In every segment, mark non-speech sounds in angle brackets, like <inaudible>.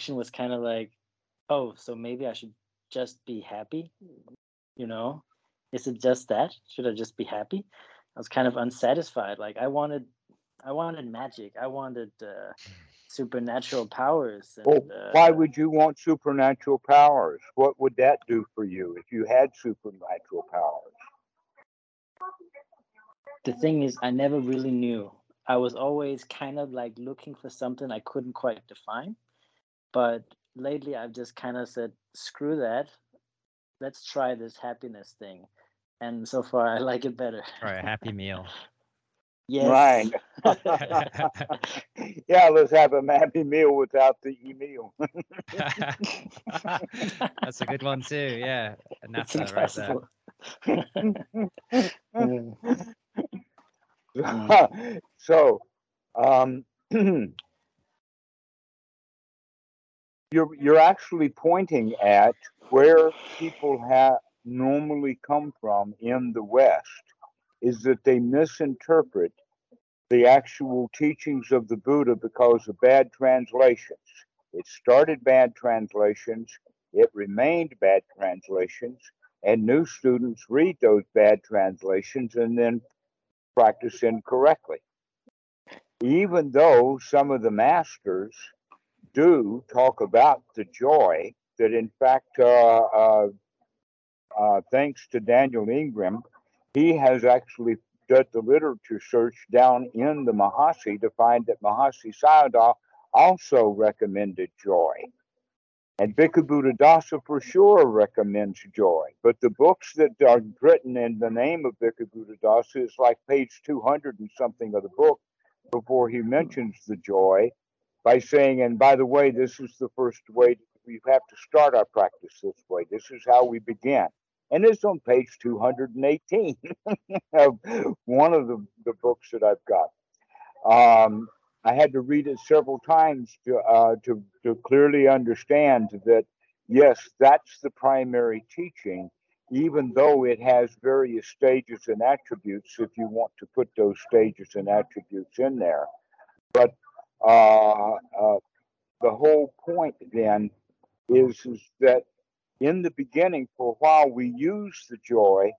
reaction was kind of like, oh, so maybe I should just be happy. You know, is it just that? Should I just be happy? I was kind of unsatisfied. Like I wanted, I wanted magic. I wanted uh, supernatural powers. And, well, uh, why would you want supernatural powers? What would that do for you if you had supernatural powers? The thing is, I never really knew. I was always kind of like looking for something I couldn't quite define. But lately, I've just kind of said, screw that. Let's try this happiness thing. And so far, I like it better. Or a happy meal. <laughs> yes. Right. <laughs> yeah, let's have a happy meal without the meal. <laughs> That's a good one too. Yeah, It's Anatta right there. Yeah. so, um, <clears throat> you're you're actually pointing at where people have normally come from in the West is that they misinterpret the actual teachings of the Buddha because of bad translations. It started bad translations, it remained bad translations, and new students read those bad translations and then practice incorrectly. Even though some of the masters do talk about the joy that, in fact, uh, uh, uh, thanks to Daniel Ingram, he has actually done the literature search down in the Mahasi to find that Mahasi Sayadaw also recommended joy. And Bhikkhu Buddhadasa for sure recommends joy. But the books that are written in the name of Bhikkhu Buddhadasa is like page 200 and something of the book before he mentions the joy by saying, and by the way, this is the first way we have to start our practice this way. This is how we begin. And it's on page 218 <laughs> of one of the, the books that I've got. Um, I had to read it several times to, uh, to, to clearly understand that, yes, that's the primary teaching, even though it has various stages and attributes, if you want to put those stages and attributes in there. But uh, uh, the whole point then is, is that in the beginning, for a while, we use the joy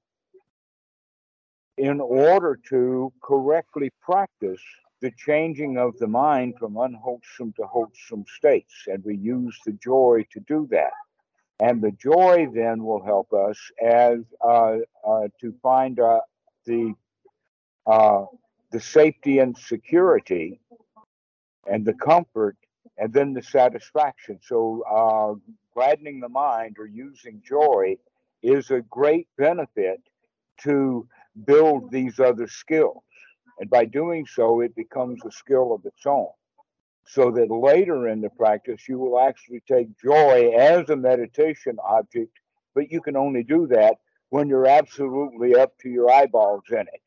in order to correctly practice the changing of the mind from unwholesome to wholesome states. And we use the joy to do that. And the joy then will help us as uh, uh, to find uh, the uh, the safety and security and the comfort and then the satisfaction. So uh, gladdening the mind or using joy is a great benefit to build these other skills. And by doing so, it becomes a skill of its own. So that later in the practice, you will actually take joy as a meditation object, but you can only do that when you're absolutely up to your eyeballs in it.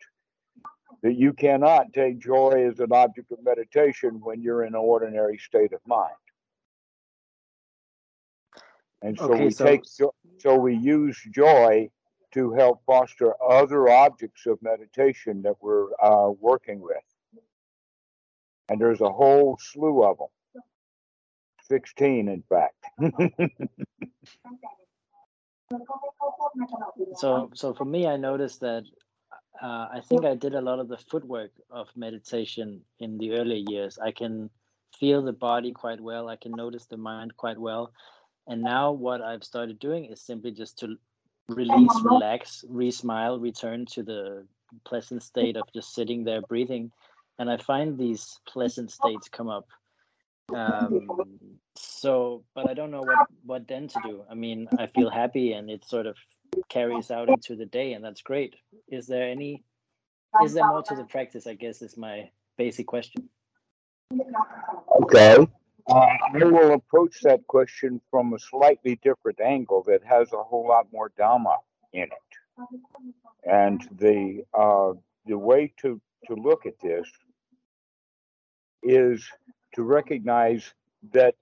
That you cannot take joy as an object of meditation when you're in an ordinary state of mind. And so Okay, we so- take so we use joy to help foster other objects of meditation that we're uh, working with. And there's a whole slew of them. 16, in fact. <laughs> So, so for me, I noticed that uh, I think I did a lot of the footwork of meditation in the earlier years. I can feel the body quite well. I can notice the mind quite well. And now, what I've started doing is simply just to release, relax, re-smile, return to the pleasant state of just sitting there breathing. And I find these pleasant states come up. Um, so, but I don't know what what then to do. I mean, I feel happy, and it sort of carries out into the day, and that's great. Is there any? Is there more to the practice? I guess is my basic question. Okay. Uh, I will approach that question from a slightly different angle that has a whole lot more Dhamma in it. And the uh, the way to, to look at this is to recognize that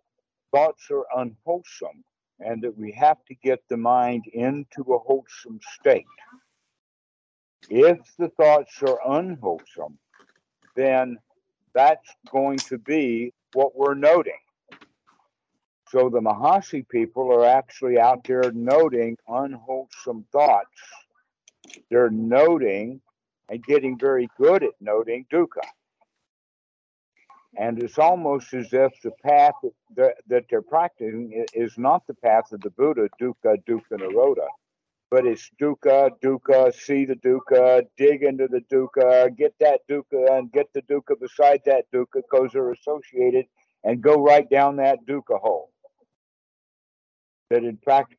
thoughts are unwholesome and that we have to get the mind into a wholesome state. If the thoughts are unwholesome, then that's going to be what we're noting. So the Mahasi people are actually out there noting unwholesome thoughts. They're noting and getting very good at noting dukkha. And it's almost as if the path that, they're practicing is not the path of the Buddha, dukkha, dukkha, nirodha, but it's dukkha, dukkha, see the dukkha, dig into the dukkha, get that dukkha, and get the dukkha beside that dukkha because they're associated, and go right down that dukkha hole. That in fact,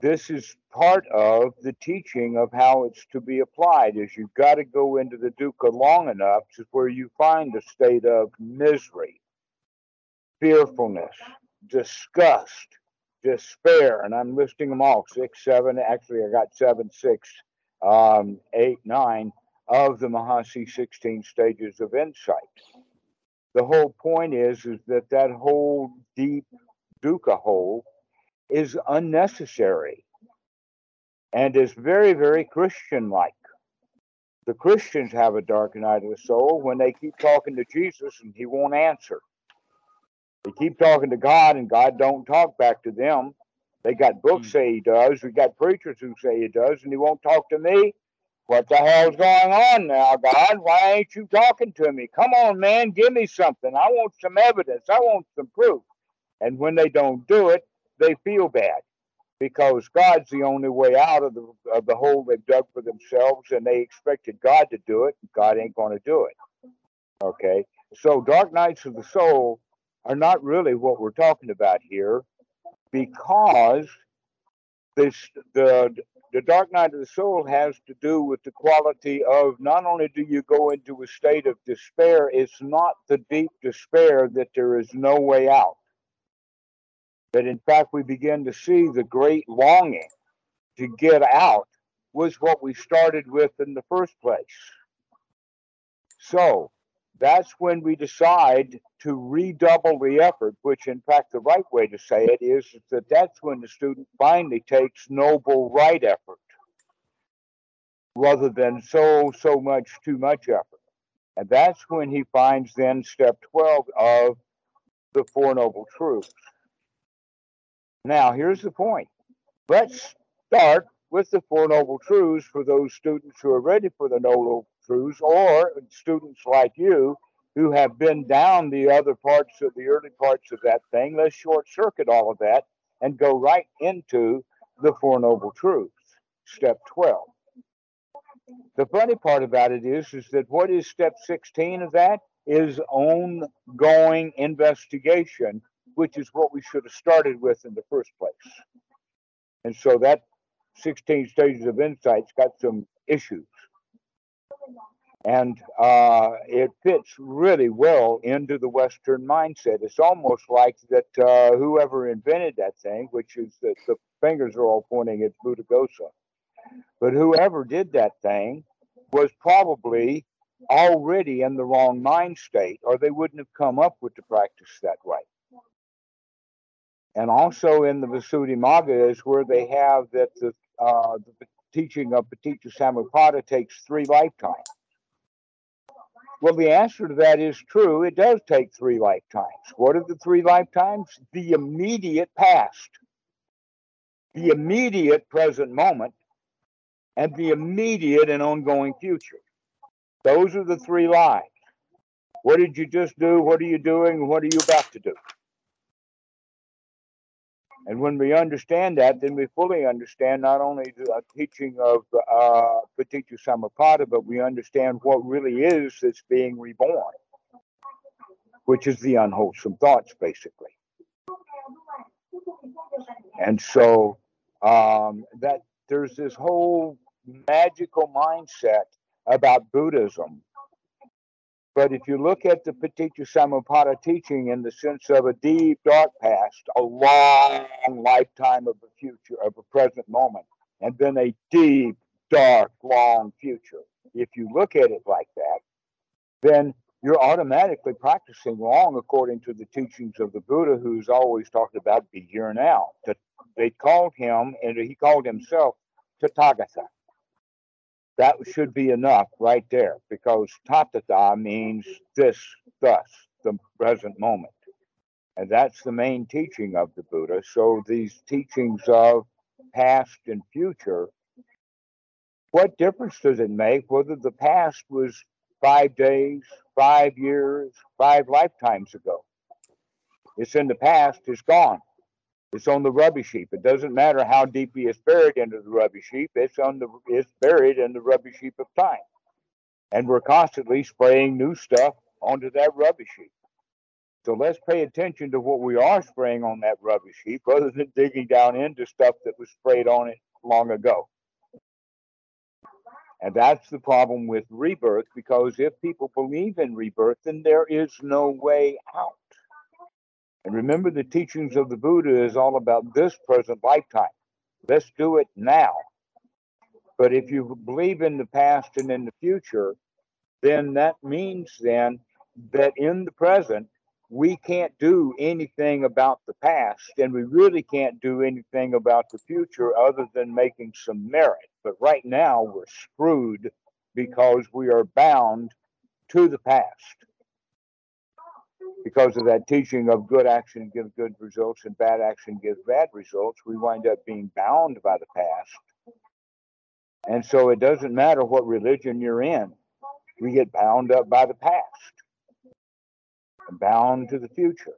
this is part of the teaching of how it's to be applied is you've got to go into the dukkha long enough to where you find a state of misery fearfulness disgust despair and i'm listing them all six seven actually i got seven six um, eight nine of the mahasi 16 stages of insight. The whole point is is that that whole deep dukkha hole is unnecessary and is very, very Christian like. The Christians have a dark night of the soul when they keep talking to Jesus and he won't answer. They keep talking to God and God don't talk back to them. They got books hmm. say he does. We got preachers who say he does, and he won't talk to me. What the hell's going on now, God? Why ain't you talking to me? Come on, man, give me something. I want some evidence. I want some proof. And when they don't do it, they feel bad because God's the only way out of the of the hole they've dug for themselves, and they expected God to do it. God ain't going to do it. Okay, so dark nights of the soul are not really what we're talking about here, because this the the dark night of the soul has to do with the quality of not only do you go into a state of despair, it's not the deep despair that there is no way out that in fact we begin to see the great longing to get out was what we started with in the first place. So that's when we decide to redouble the effort, which in fact the right way to say it is that that's when the student finally takes noble right effort rather than so, so much, too much effort. And that's when he finds then step 12 of the Four Noble Truths. Now, here's the point. Let's start with the Four Noble Truths for those students who are ready for the Noble Truths, or students like you who have been down the other parts of the early parts of that thing. Let's short circuit all of that and go right into the Four Noble Truths, step 12. The funny part about it is, is that what is step 16 of that is ongoing investigation which is what we should have started with in the first place. And so that 16 stages of insight's got some issues. And uh, it fits really well into the Western mindset. It's almost like that uh, whoever invented that thing, which is that the fingers are all pointing at Buddhaghosa, but whoever did that thing was probably already in the wrong mind state, or they wouldn't have come up with the practice that way. And also in the Visuddhimagga is where they have that the, uh, the teaching of Paticca Samuppada takes three lifetimes. Well, the answer to that is true. It does take three lifetimes. What are the three lifetimes? The immediate past, the immediate present moment, and the immediate and ongoing future. Those are the three lives. What did you just do? What are you doing? What are you about to do? And when we understand that, then we fully understand not only the uh, teaching of uh, Samuppada, but we understand what really is that's being reborn, which is the unwholesome thoughts, basically. And so um, that there's this whole magical mindset about Buddhism but if you look at the Paticca Samuppada teaching in the sense of a deep, dark past, a long lifetime of a future, of a present moment, and then a deep, dark, long future, if you look at it like that, then you're automatically practicing wrong according to the teachings of the Buddha, who's always talked about be here now. They called him, and he called himself Tathagata that should be enough right there because tatata means this, thus, the present moment. And that's the main teaching of the Buddha. So these teachings of past and future, what difference does it make whether the past was five days, five years, five lifetimes ago? It's in the past, it's gone. It's on the rubbish heap. It doesn't matter how deep he is buried into the rubbish heap, it's on the it's buried in the rubbish heap of time. And we're constantly spraying new stuff onto that rubbish heap. So let's pay attention to what we are spraying on that rubbish heap rather than digging down into stuff that was sprayed on it long ago. And that's the problem with rebirth because if people believe in rebirth, then there is no way out. And remember, the teachings of the Buddha is all about this present lifetime. Let's do it now. But if you believe in the past and in the future, then that means then that in the present we can't do anything about the past and we really can't do anything about the future other than making some merit. But right now we're screwed because we are bound to the past. Because of that teaching of good action gives good results and bad action gives bad results, we wind up being bound by the past. And so it doesn't matter what religion you're in, we get bound up by the past bound to the future.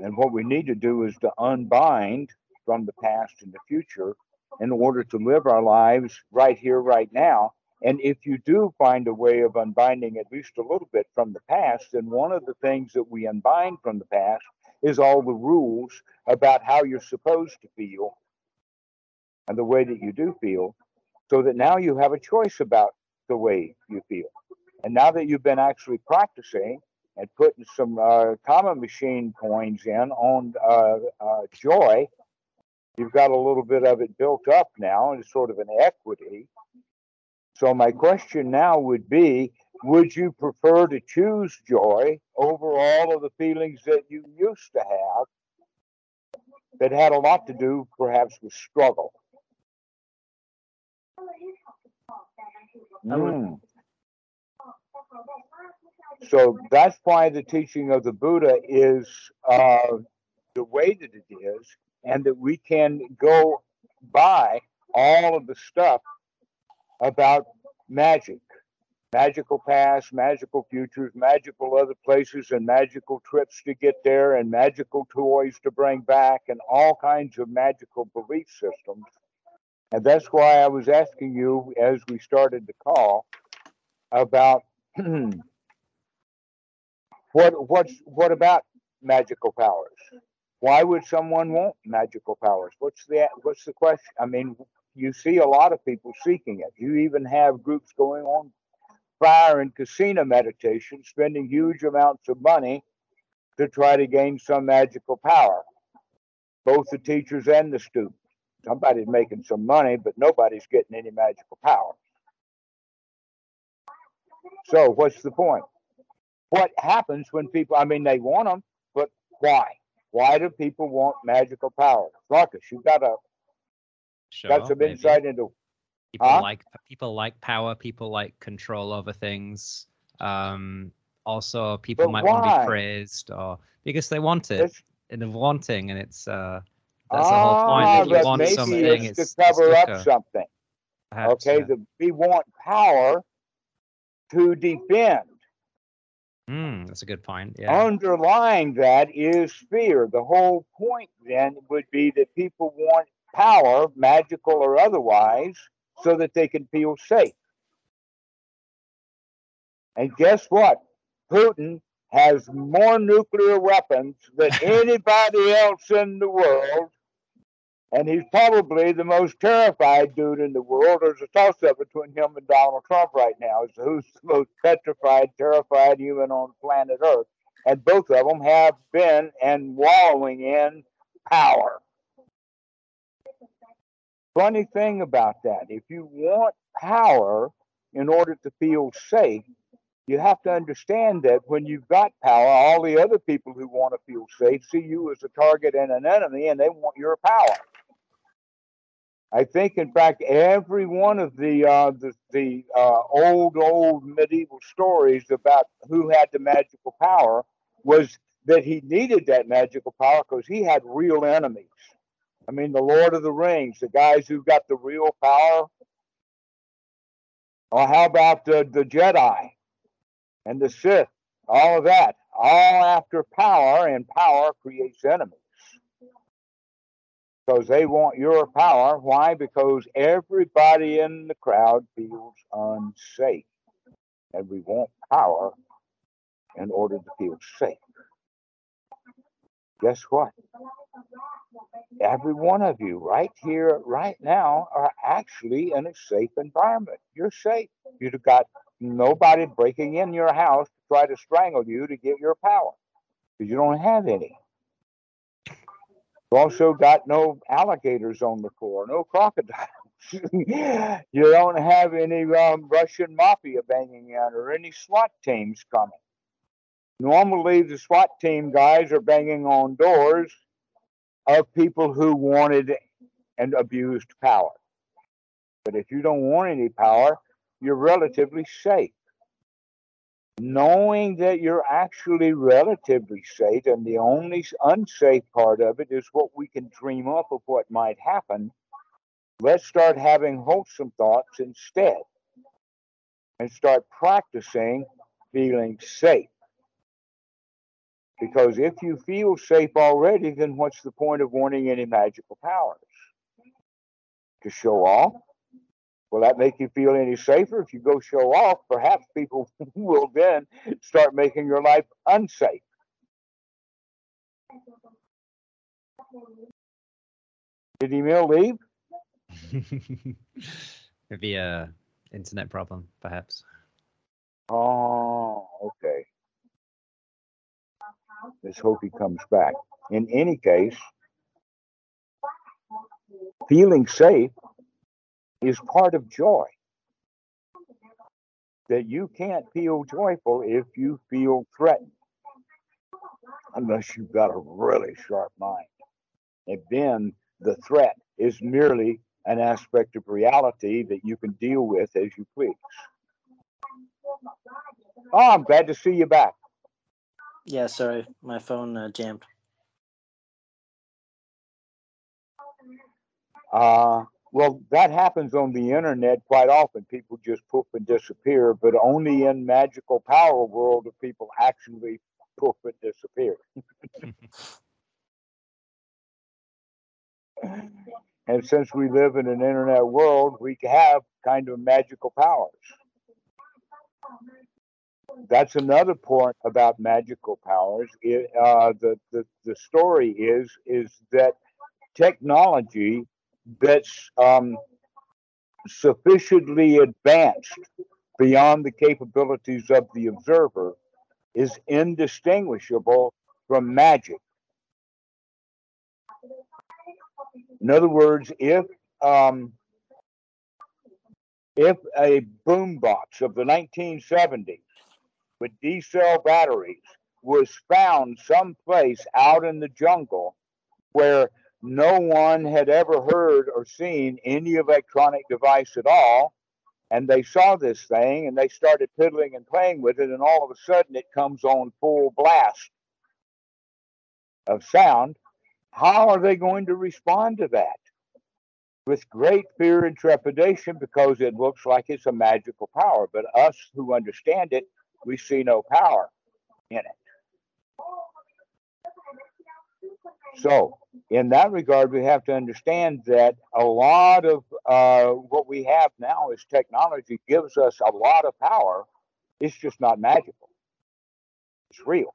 And what we need to do is to unbind from the past and the future in order to live our lives right here, right now. And if you do find a way of unbinding at least a little bit from the past, then one of the things that we unbind from the past is all the rules about how you're supposed to feel and the way that you do feel, so that now you have a choice about the way you feel. And now that you've been actually practicing, and putting some uh, karma machine coins in on uh, uh, Joy, you've got a little bit of it built up now and it's sort of an equity. So my question now would be, would you prefer to choose joy over all of the feelings that you used to have that had a lot to do perhaps with struggle? Mm. So that's why the teaching of the Buddha is uh, the way that it is, and that we can go by all of the stuff about magic, magical past, magical futures, magical other places, and magical trips to get there, and magical toys to bring back, and all kinds of magical belief systems. And that's why I was asking you as we started the call about <clears throat> What what's what about magical powers? Why would someone want magical powers? What's the what's the question? I mean, you see a lot of people seeking it. You even have groups going on fire and kasina meditation, spending huge amounts of money to try to gain some magical power. Both the teachers and the students. Somebody's making some money, but nobody's getting any magical power. So, what's the point? what happens when people, I mean, they want them, but why? Why do people want magical power? Marcus, you've got a sure, got some maybe. insight into people huh? like people like power, people like control over things. Um, also, people but might why? want to be praised, or because they want it it's, and the wanting, and it's uh, that's ah, the whole point. If you want something, it's, it's to cover it's up something. Perhaps, okay, yeah. the, we want power to defend. Mm, that's a good point. Yeah. Underlying that is fear. The whole point then would be that people want power, magical or otherwise, so that they can feel safe. And guess what? Putin has more nuclear weapons than <laughs> anybody else in the world and he's probably the most terrified dude in the world. There's a toss up between him and Donald Trump right now as to who's the most petrified, terrified human on planet Earth. And both of them have been and wallowing in power. Funny thing about that, if you want power in order to feel safe, you have to understand that when you've got power, all the other people who want to feel safe see you as a target and an enemy, and they want your power. I think, in fact, every one of the uh, the, the uh, old old medieval stories about who had the magical power was that he needed that magical power because he had real enemies. I mean, the Lord of the Rings, the guys who've got the real power. Or how about the, the Jedi and the Sith? All of that. All after power, and power creates enemies. Because they want your power. Why? Because everybody in the crowd feels unsafe. And we want power in order to feel safe. Guess what? Every one of you right here, right now, are actually in a safe environment. You're safe. You've got nobody breaking in your house to try to strangle you to get your power because you don't have any. You've also got no alligators on the floor, no crocodiles. <laughs> you don't have any um, Russian mafia banging out or any SWAT teams coming. Normally, the SWAT team guys are banging on doors of people who wanted and abused power. But if you don't want any power, you're relatively safe. Knowing that you're actually relatively safe, and the only unsafe part of it is what we can dream up of what might happen, let's start having wholesome thoughts instead and start practicing feeling safe. Because if you feel safe already, then what's the point of wanting any magical powers? To show off? Will that make you feel any safer? If you go show off, perhaps people <laughs> will then start making your life unsafe. Did Emil leave? <laughs> Maybe a internet problem, perhaps. Oh, okay. Let's hope he comes back. In any case, feeling safe is part of joy. That you can't feel joyful if you feel threatened, unless you've got a really sharp mind. And then the threat is merely an aspect of reality that you can deal with as you please. Oh, I'm glad to see you back. Yeah, sorry, my phone uh, jammed. Uh, well, that happens on the internet quite often. People just poof and disappear, but only in magical power world do people actually poof and disappear. <laughs> and since we live in an internet world, we have kind of magical powers that's another point about magical powers. It, uh, the, the the story is is that technology that's um, sufficiently advanced beyond the capabilities of the observer is indistinguishable from magic. In other words, if um, if a boombox of the 1970s with D cell batteries was found someplace out in the jungle where no one had ever heard or seen any electronic device at all. And they saw this thing and they started piddling and playing with it, and all of a sudden it comes on full blast of sound. How are they going to respond to that? With great fear and trepidation because it looks like it's a magical power. But us who understand it we see no power in it. So, in that regard, we have to understand that a lot of uh, what we have now is technology gives us a lot of power. It's just not magical, it's real.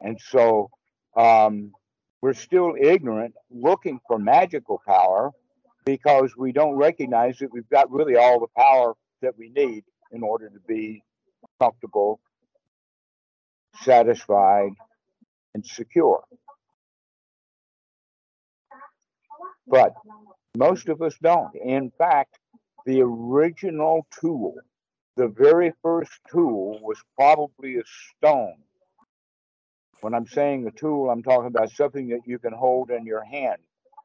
And so, um, we're still ignorant looking for magical power because we don't recognize that we've got really all the power that we need in order to be comfortable, satisfied, and secure. But most of us don't. In fact, the original tool, the very first tool, was probably a stone. When I'm saying a tool, I'm talking about something that you can hold in your hand.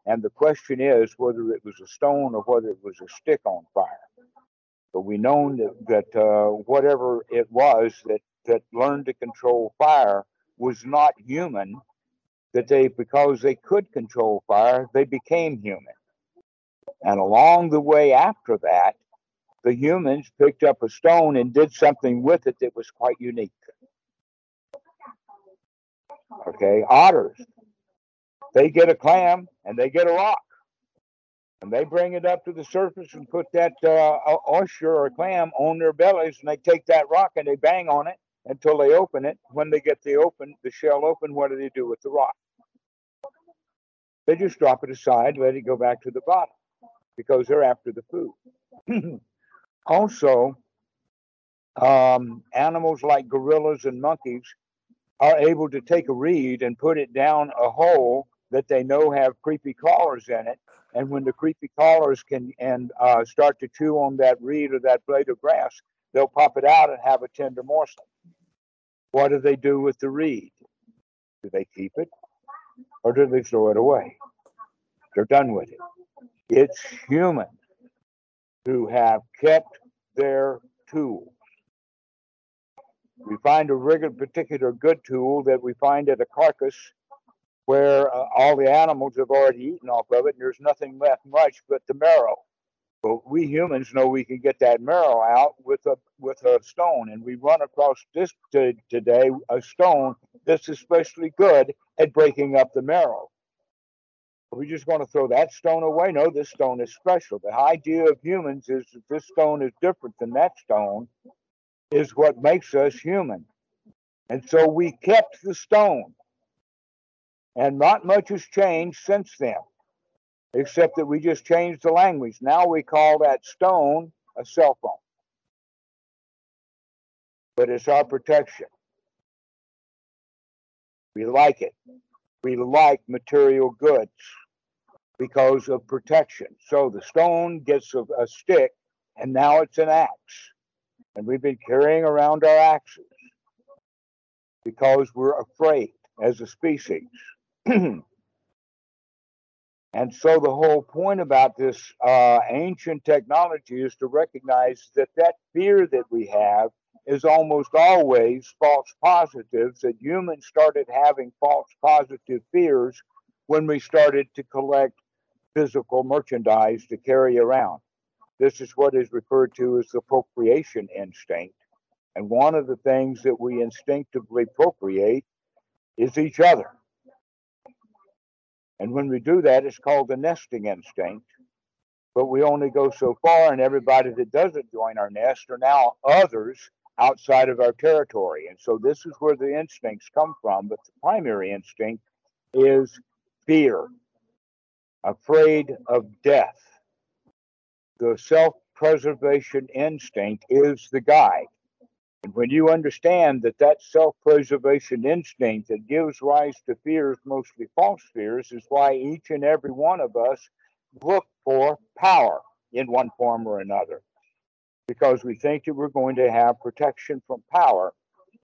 And the question is whether it was a stone or whether it was a stick on fire. But we know that, that uh, whatever it was that that learned to control fire was not human, that they, because they could control fire, they became human. And along the way after that, the humans picked up a stone and did something with it that was quite unique. Okay, otters, they get a clam and they get a rock. And they bring it up to the surface and put that uh, oyster or clam on their bellies, and they take that rock and they bang on it until they open it. When they get the open, the shell open, what do they do with the rock? They just drop it aside, let it go back to the bottom because they're after the food. <clears throat> also, um, animals like gorillas and monkeys are able to take a reed and put it down a hole that they know have creepy crawlers in it. And when the creepy callers can and uh, start to chew on that reed or that blade of grass, they'll pop it out and have a tender morsel. What do they do with the reed? Do they keep it or do they throw it away? They're done with it. It's human who have kept their tools. We find a particular good tool that we find at a carcass where uh, all the animals have already eaten off of it, and there's nothing left much but the marrow. But we humans know we can get that marrow out with a with a stone, and we run across this to, today a stone that's especially good at breaking up the marrow. Are we just going to throw that stone away? No, this stone is special. The idea of humans is that this stone is different than that stone, is what makes us human. And so we kept the stone. And not much has changed since then, except that we just changed the language. Now we call that stone a cell phone. But it's our protection. We like it. We like material goods because of protection. So the stone gets a, a stick, and now it's an axe. And we've been carrying around our axes because we're afraid as a species. <clears throat> and so the whole point about this uh, ancient technology is to recognize that that fear that we have is almost always false positives, that humans started having false positive fears when we started to collect physical merchandise to carry around. This is what is referred to as the procreation instinct. And one of the things that we instinctively procreate is each other. And when we do that, it's called the nesting instinct. But we only go so far, and everybody that doesn't join our nest are now others outside of our territory. And so this is where the instincts come from. But the primary instinct is fear, afraid of death. The self preservation instinct is the guide. And when you understand that that self preservation instinct that gives rise to fears, mostly false fears, is why each and every one of us look for power in one form or another. Because we think that we're going to have protection from power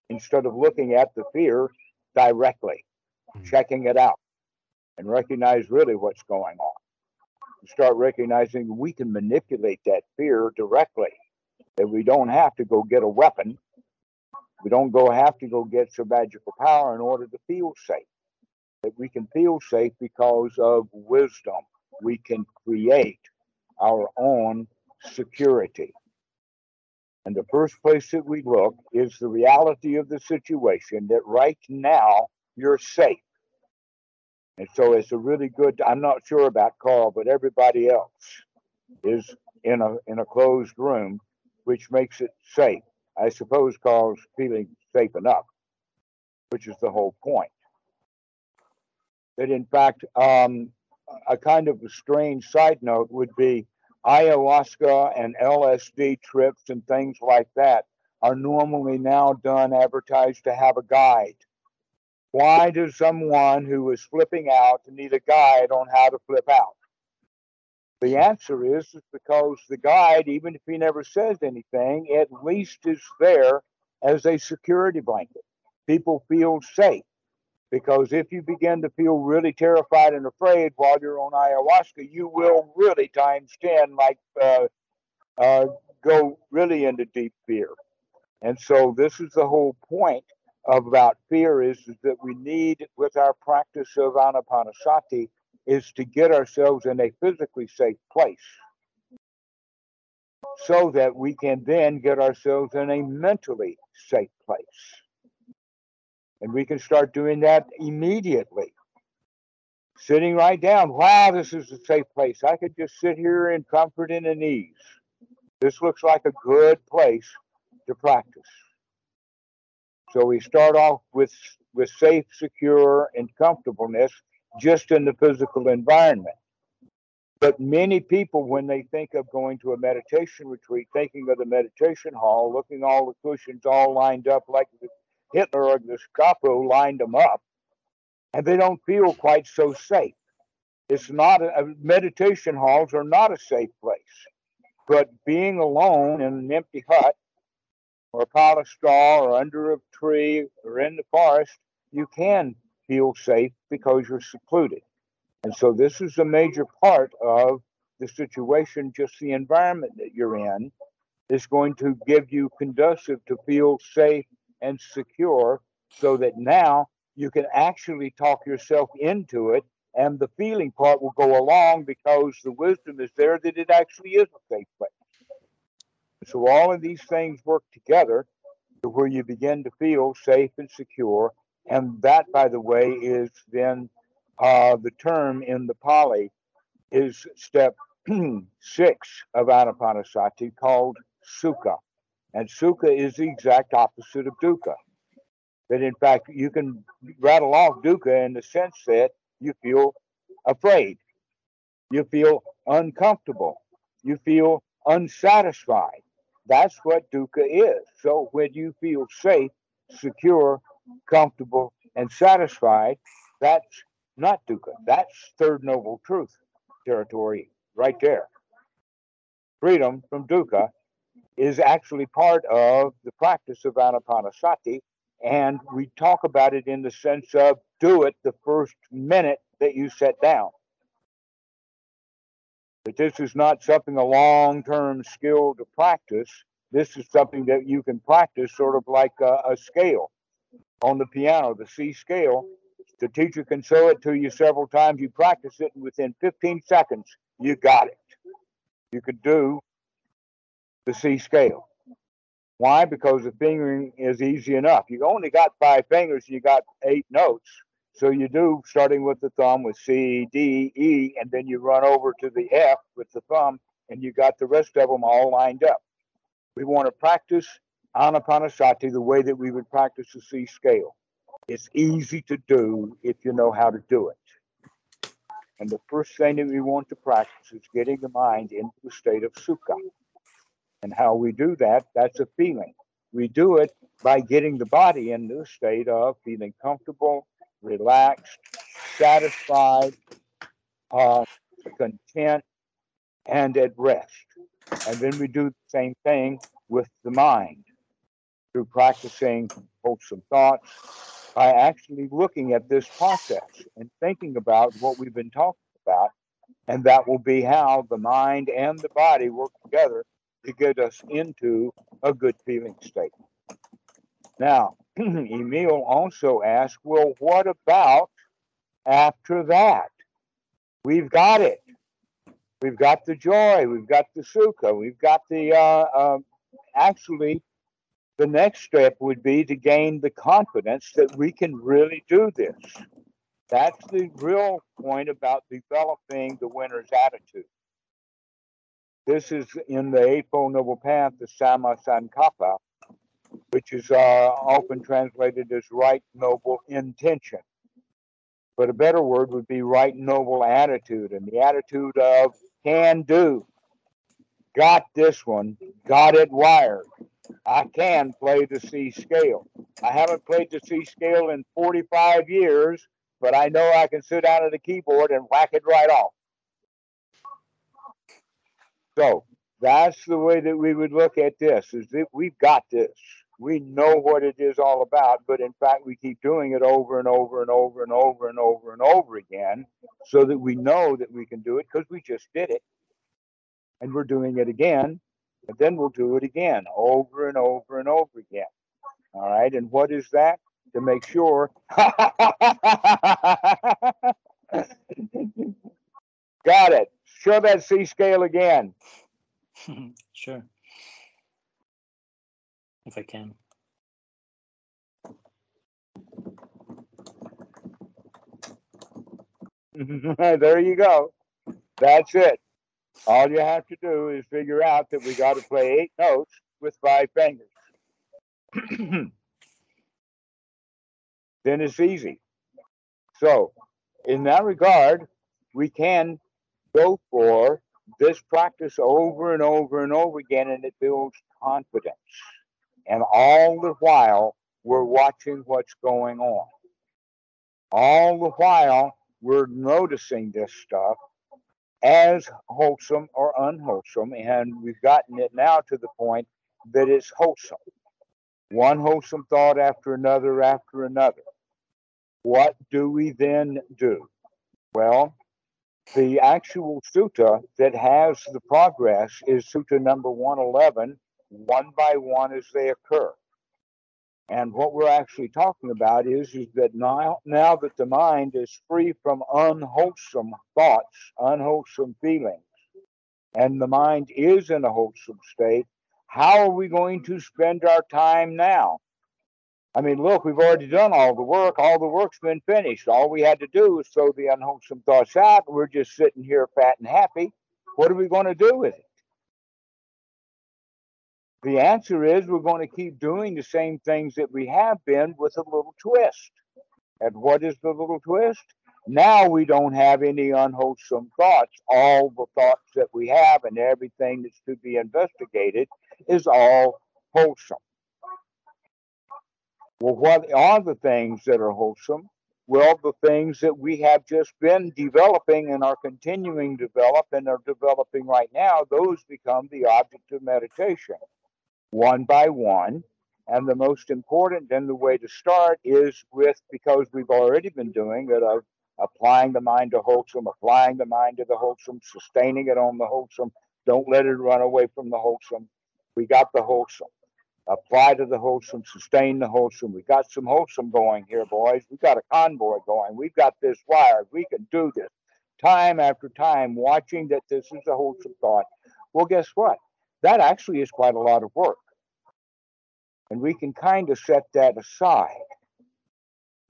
instead of looking at the fear directly, mm-hmm. checking it out, and recognize really what's going on. Start recognizing we can manipulate that fear directly, that we don't have to go get a weapon we don't go have to go get some magical power in order to feel safe. That we can feel safe because of wisdom. We can create our own security. And the first place that we look is the reality of the situation that right now you're safe. And so it's a really good I'm not sure about Carl, but everybody else is in a in a closed room, which makes it safe. I suppose Carl's feeling safe enough, which is the whole point. That in fact, um, a kind of a strange side note would be ayahuasca and LSD trips and things like that are normally now done advertised to have a guide. Why does someone who is flipping out need a guide on how to flip out? The answer is, is because the guide, even if he never says anything, at least is there as a security blanket. People feel safe because if you begin to feel really terrified and afraid while you're on ayahuasca, you will really times 10 like uh, uh, go really into deep fear. And so this is the whole point about fear is, is that we need with our practice of anapanasati is to get ourselves in a physically safe place so that we can then get ourselves in a mentally safe place. And we can start doing that immediately. Sitting right down, wow, this is a safe place. I could just sit here in comfort and in ease. This looks like a good place to practice. So we start off with with safe, secure, and comfortableness just in the physical environment. But many people, when they think of going to a meditation retreat, thinking of the meditation hall, looking all the cushions all lined up like Hitler or the Gestapo lined them up, and they don't feel quite so safe. It's not a, meditation halls are not a safe place, but being alone in an empty hut or a pile of straw or under a tree or in the forest, you can feel safe because you're secluded. And so this is a major part of the situation, just the environment that you're in is going to give you conducive to feel safe and secure so that now you can actually talk yourself into it and the feeling part will go along because the wisdom is there that it actually is a safe place. So all of these things work together to where you begin to feel safe and secure. And that, by the way, is then uh, the term in the Pali is step <clears throat> six of Anapanasati called Sukha. And Sukha is the exact opposite of Dukkha. That in fact, you can rattle off Dukkha in the sense that you feel afraid, you feel uncomfortable, you feel unsatisfied. That's what dukkha is. So when you feel safe, secure, comfortable, and satisfied, that's not dukkha. That's third noble truth territory right there. Freedom from dukkha is actually part of the practice of anapanasati. And we talk about it in the sense of do it the first minute that you sit down. But this is not something a long term skill to practice. This is something that you can practice sort of like a, a scale on the piano, the C scale. The teacher can show it to you several times. You practice it, and within 15 seconds, you got it. You could do the C scale. Why? Because the fingering is easy enough. You only got five fingers, you got eight notes. So you do starting with the thumb with C, D, E, and then you run over to the F with the thumb, and you got the rest of them all lined up. We want to practice Anapanasati the way that we would practice the C scale. It's easy to do if you know how to do it. And the first thing that we want to practice is getting the mind into the state of sukha. And how we do that, that's a feeling. We do it by getting the body into a state of feeling comfortable, relaxed, satisfied, uh, content, and at rest. And then we do the same thing with the mind through practicing wholesome thoughts by actually looking at this process and thinking about what we've been talking about. And that will be how the mind and the body work together to get us into a good feeling state. Now, <clears throat> Emil also asked, well, what about after that? We've got it. We've got the joy. We've got the sukha. We've got the, uh, uh, actually, the next step would be to gain the confidence that we can really do this. That's the real point about developing the winner's attitude. This is in the Eightfold Noble Path, the Samma Sankappa, which is uh, often translated as right noble intention. But a better word would be right noble attitude, and the attitude of can do. Got this one, got it wired. I can play the C scale. I haven't played the C scale in 45 years, but I know I can sit down at a keyboard and whack it right off. So that's the way that we would look at this is that we've got this we know what it is all about but in fact we keep doing it over and over and over and over and over and over again so that we know that we can do it because we just did it and we're doing it again And then we'll do it again over and over and over again. All right. And what is that? To make sure. <laughs> Got it. Show that C scale again. <laughs> sure. If I can. <laughs> there you go. That's it. All you have to do is figure out that we got to play eight notes with five fingers. <clears throat> then it's easy. So, in that regard, we can go for this practice over and over and over again, and it builds confidence. And all the while, we're watching what's going on. All the while, we're noticing this stuff as wholesome or unwholesome, and we've gotten it now to the point that it's wholesome. One wholesome thought after another after another. What do we then do? Well, the actual sutta that has the progress is sutta number 111, one by one as they occur. And what we're actually talking about is, is that now, now that the mind is free from unwholesome thoughts, unwholesome feelings, and the mind is in a wholesome state, how are we going to spend our time now? I mean, look, we've already done all the work. All the work's been finished. All we had to do was throw the unwholesome thoughts out. We're just sitting here fat and happy. What are we going to do with it? The answer is we're going to keep doing the same things that we have been with a little twist. And what is the little twist? Now we don't have any unwholesome thoughts. All the thoughts that we have and everything that's to be investigated is all wholesome. Well, what are the things that are wholesome? Well, the things that we have just been developing and are continuing to develop and are developing right now, those become the object of meditation one by one. And the most important and the way to start is with, because we've already been doing it, of applying the mind to wholesome, applying the mind to the wholesome, sustaining it on the wholesome. Don't let it run away from the wholesome. We got the wholesome. Apply to the wholesome, sustain the wholesome. We got some wholesome going here, boys. We got a convoy going. We've got this wired. We can do this time after time, watching that this is a wholesome thought. Well, guess what? That actually is quite a lot of work. And we can kind of set that aside.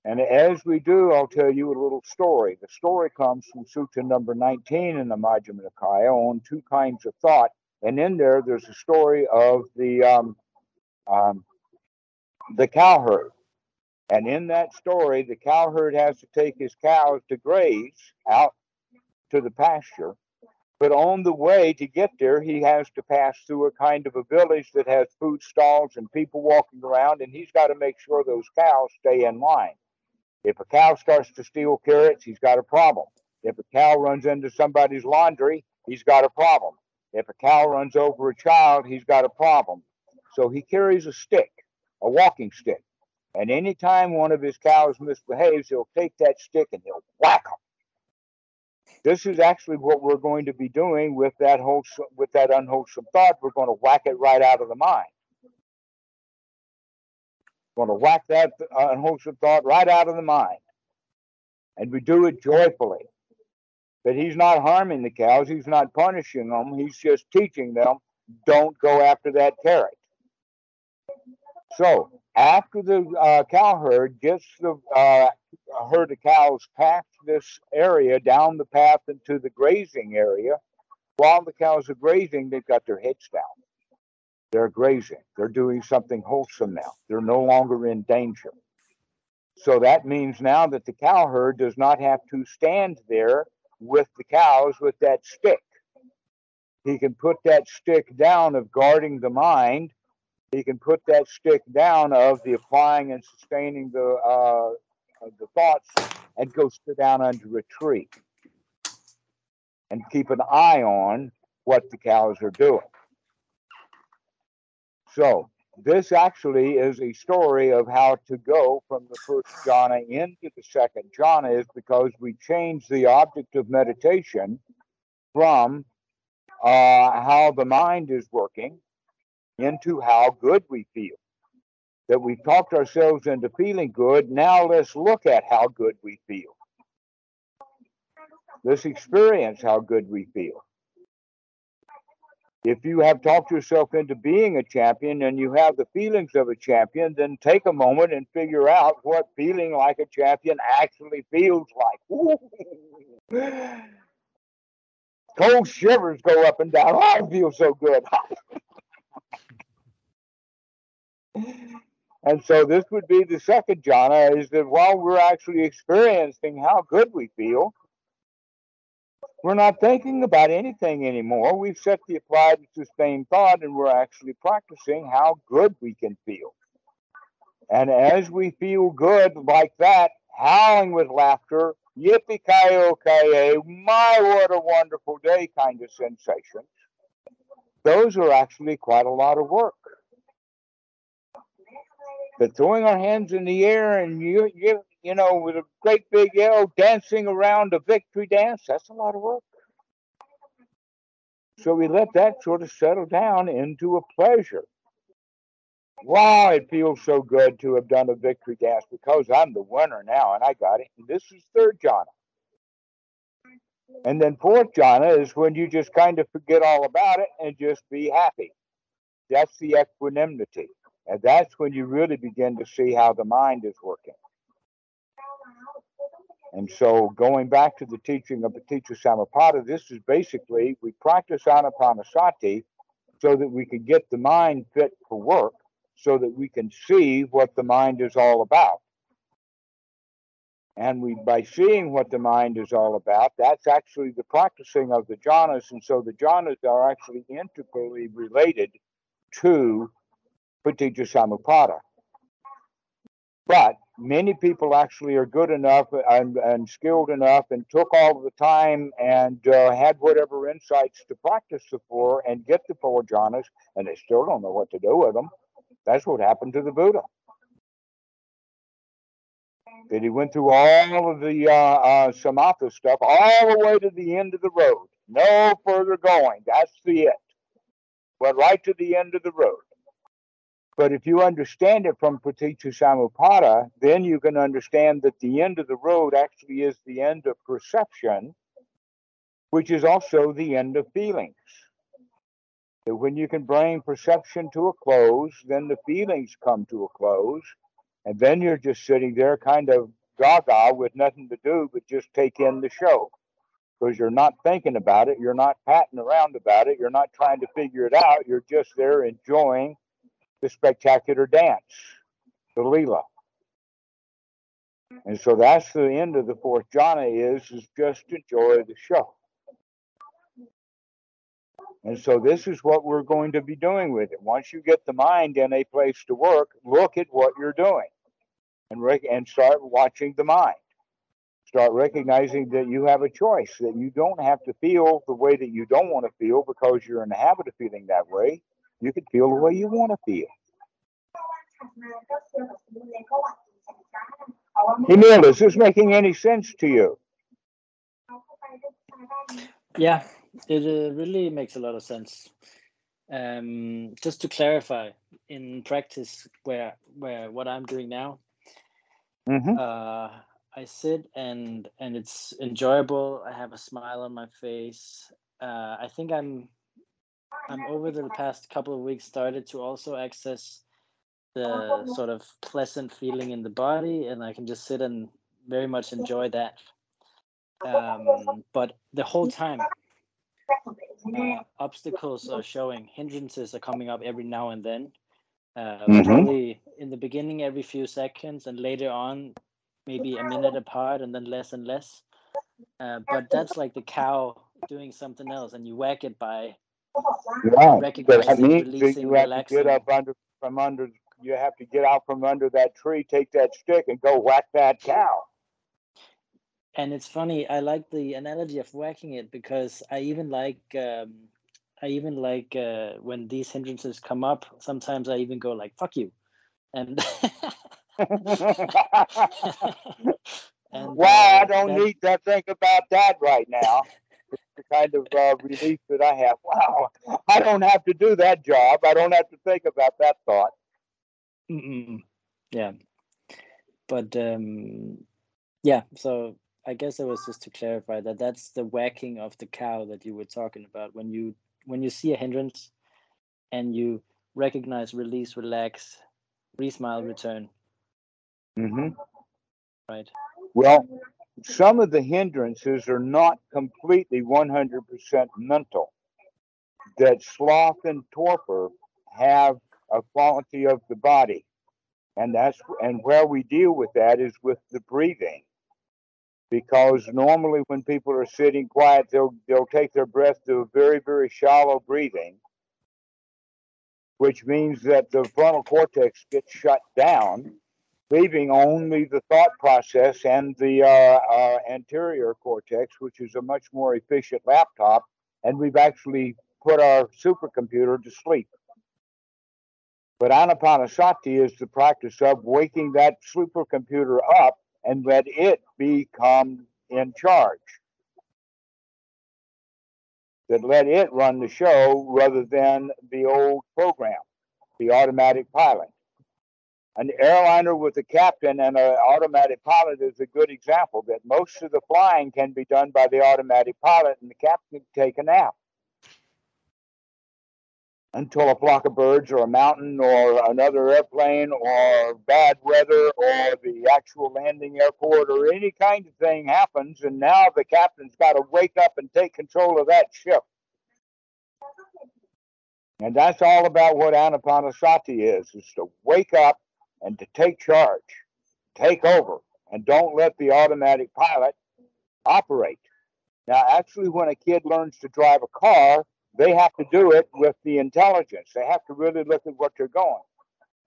And as we do, I'll tell you a little story. The story comes from Sutta number 19 in the Majjhima Nikaya on two kinds of thought. And in there, there's a story of the um, um, the cowherd. And in that story, the cowherd has to take his cows to graze out to the pasture. But on the way to get there, he has to pass through a kind of a village that has food stalls and people walking around, and he's got to make sure those cows stay in line. If a cow starts to steal carrots, he's got a problem. If a cow runs into somebody's laundry, he's got a problem. If a cow runs over a child, he's got a problem. So he carries a stick, a walking stick. And anytime one of his cows misbehaves, he'll take that stick and he'll whack them this is actually what we're going to be doing with that wholesome, with that unwholesome thought. We're going to whack it right out of the mind. We're going to whack that unwholesome thought right out of the mind, and we do it joyfully. That he's not harming the cows, he's not punishing them, he's just teaching them don't go after that carrot. So after the uh, cow herd gets the uh, herd of cows past this area down the path into the grazing area, while the cows are grazing, they've got their heads down. They're grazing. They're doing something wholesome now. They're no longer in danger. So that means now that the cow herd does not have to stand there with the cows with that stick. He can put that stick down of guarding the mind he can put that stick down of the applying and sustaining the uh, the thoughts and go sit down under a tree and keep an eye on what the cows are doing. So this actually is a story of how to go from the first jhana into the second jhana is because we change the object of meditation from uh, how the mind is working into how good we feel. That we've talked ourselves into feeling good. Now let's look at how good we feel. Let's experience how good we feel. If you have talked yourself into being a champion and you have the feelings of a champion, then take a moment and figure out what feeling like a champion actually feels like. <laughs> Cold shivers go up and down. Oh, <laughs> I feel so good. <laughs> and so this would be the second jhana is that while we're actually experiencing how good we feel, we're not thinking about anything anymore. We've set the applied and sustained thought, and we're actually practicing how good we can feel. And as we feel good like that, howling with laughter, yippee ki oh yay my what a wonderful day kind of sensations, those are actually quite a lot of work. But throwing our hands in the air and you, you, you know, with a great big yell, dancing around a victory dance, that's a lot of work. So we let that sort of settle down into a pleasure. Wow, it feels so good to have done a victory dance because I'm the winner now and I got it. And this is third jhana. And then fourth jhana is when you just kind of forget all about it and just be happy. That's the equanimity. And that's when you really begin to see how the mind is working. And so, going back to the teaching of the Paticca Samuppada, this is basically we practice anapanasati so that we can get the mind fit for work, so that we can see what the mind is all about. And we, by seeing what the mind is all about, that's actually the practicing of the jhanas. And so the jhanas are actually integrally related to Paticca Samuppada. But many people actually are good enough and, and skilled enough and took all the time and uh, had whatever insights to practice the four and get the four jhanas, and they still don't know what to do with them. That's what happened to the Buddha. That he went through all of the uh, uh, samatha stuff all the way to the end of the road. No further going. That's the it. Went right to the end of the road. But if you understand it from Paticca Samuppada, then you can understand that the end of the road actually is the end of perception, which is also the end of feelings. That when you can bring perception to a close, then the feelings come to a close, and then you're just sitting there kind of gaga with nothing to do but just take in the show. Because you're not thinking about it, you're not patting around about it, you're not trying to figure it out, you're just there enjoying the spectacular dance, the Leela. And so that's the end of the fourth jhana is, is just enjoy the show. And so this is what we're going to be doing with it. Once you get the mind in a place to work, look at what you're doing and rec- and start watching the mind. Start recognizing that you have a choice, that you don't have to feel the way that you don't want to feel because you're in the habit of feeling that way you can feel the way you want to feel. Emil, is this making any sense to you? Yeah, it uh, really makes a lot of sense. Um, just to clarify, in practice, where where what I'm doing now, mm-hmm. uh, I sit and and it's enjoyable. I have a smile on my face. Uh, I think I'm I'm over the past couple of weeks started to also access the sort of pleasant feeling in the body, and I can just sit and very much enjoy that. Um, but the whole time, uh, obstacles are showing, hindrances are coming up every now and then. Uh, mm-hmm. Probably in the beginning, every few seconds, and later on, maybe a minute apart, and then less and less. Uh, but that's like the cow doing something else, and you whack it by yeah, that means that you have to get up under from under. You have to get out from under that tree, take that stick, and go whack that cow. And it's funny. I like the analogy of whacking it because I even like. Um, I even like uh, when these hindrances come up. Sometimes I even go like "fuck you," and. <laughs> <laughs> and wow! Uh, I don't that... need to think about that right now. The kind of uh, relief that I have. Wow, I don't have to do that job. I don't have to think about that thought. Mm-mm. Yeah, but um, yeah. So I guess it was just to clarify that that's the whacking of the cow that you were talking about when you when you see a hindrance and you recognize, release, relax, re-smile, return. Mm-hmm. Right. Well, some of the hindrances are not completely 100% mental. That sloth and torpor have a quality of the body. And that's and where we deal with that is with the breathing. Because normally when people are sitting quiet, they'll they'll take their breath to a very, very shallow breathing, which means that the frontal cortex gets shut down leaving only the thought process and the uh, uh, anterior cortex, which is a much more efficient laptop. And we've actually put our supercomputer to sleep. But anapanasati is the practice of waking that supercomputer up and let it become in charge. That let it run the show rather than the old program, the automatic pilot an airliner with a captain and an automatic pilot is a good example that most of the flying can be done by the automatic pilot and the captain can take a nap. Until a flock of birds or a mountain or another airplane or bad weather or the actual landing airport or any kind of thing happens and now the captain's got to wake up and take control of that ship. And that's all about what anapanasati is is to wake up and to take charge, take over, and don't let the automatic pilot operate. Now, actually, when a kid learns to drive a car, they have to do it with the intelligence. They have to really look at what they're going.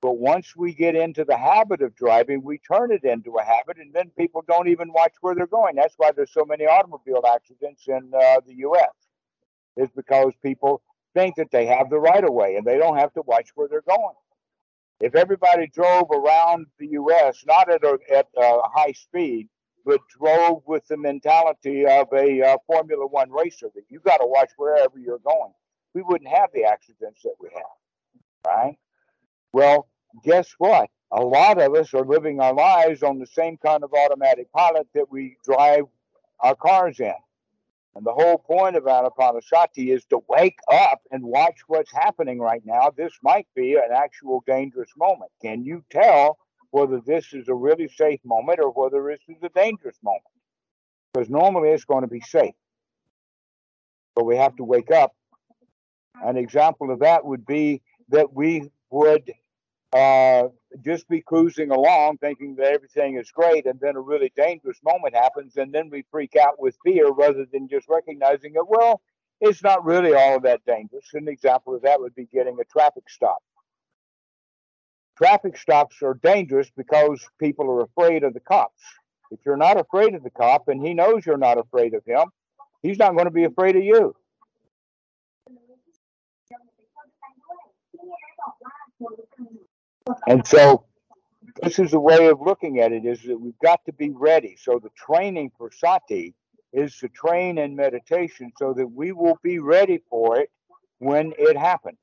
But once we get into the habit of driving, we turn it into a habit, and then people don't even watch where they're going. That's why there's so many automobile accidents in uh, the U.S. Is because people think that they have the right of way and they don't have to watch where they're going if everybody drove around the U.S. not at a, at a high speed, but drove with the mentality of a uh, Formula One racer that you got to watch wherever you're going, we wouldn't have the accidents that we have, right? Well, guess what? A lot of us are living our lives on the same kind of automatic pilot that we drive our cars in. And the whole point of Anapanasati is to wake up and watch what's happening right now. This might be an actual dangerous moment. Can you tell whether this is a really safe moment or whether this is a dangerous moment? Because normally it's going to be safe. But we have to wake up. An example of that would be that we would uh, just be cruising along thinking that everything is great and then a really dangerous moment happens and then we freak out with fear rather than just recognizing it well it's not really all that dangerous. An example of that would be getting a traffic stop. Traffic stops are dangerous because people are afraid of the cops. If you're not afraid of the cop and he knows you're not afraid of him he's not going to be afraid of you and so this is a way of looking at it is that we've got to be ready. So the training for sati is to train in meditation so that we will be ready for it when it happens.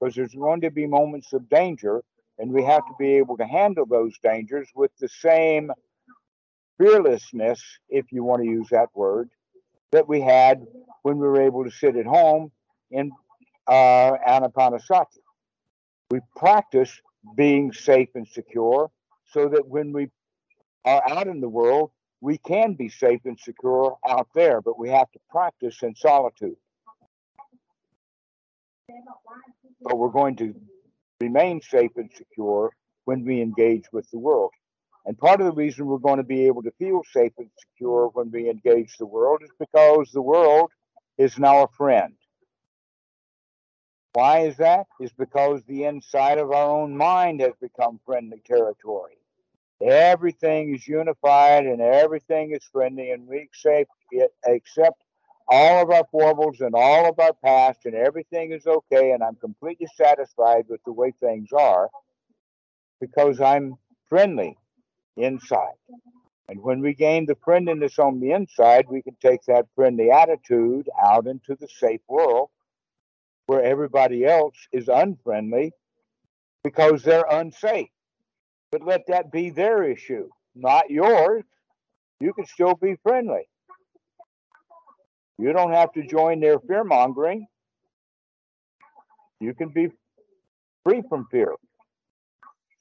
Because there's going to be moments of danger, and we have to be able to handle those dangers with the same fearlessness, if you want to use that word, that we had when we were able to sit at home in uh, Anapanasati. We practice being safe and secure so that when we are out in the world, we can be safe and secure out there, but we have to practice in solitude. But we're going to remain safe and secure when we engage with the world. And part of the reason we're going to be able to feel safe and secure when we engage the world is because the world is now a friend. Why is that? Is because the inside of our own mind has become friendly territory. Everything is unified and everything is friendly, and we accept it, accept all of our foibles and all of our past, and everything is okay, and I'm completely satisfied with the way things are because I'm friendly inside. And when we gain the friendliness on the inside, we can take that friendly attitude out into the safe world where everybody else is unfriendly because they're unsafe. But let that be their issue, not yours. You can still be friendly. You don't have to join their fear mongering. You can be free from fear.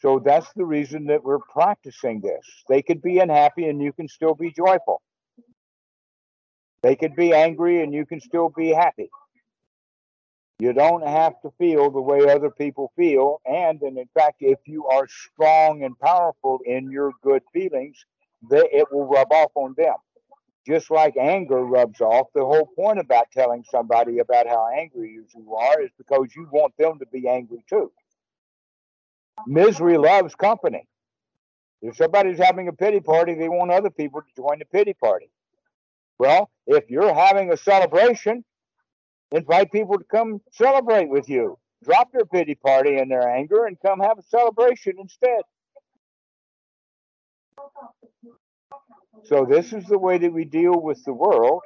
So that's the reason that we're practicing this. They could be unhappy and you can still be joyful. They could be angry and you can still be happy. You don't have to feel the way other people feel. And, and in fact, if you are strong and powerful in your good feelings, they, it will rub off on them. Just like anger rubs off, the whole point about telling somebody about how angry you are is because you want them to be angry too. Misery loves company. If somebody's having a pity party, they want other people to join the pity party. Well, if you're having a celebration, invite people to come celebrate with you. Drop their pity party and their anger and come have a celebration instead. So, this is the way that we deal with the world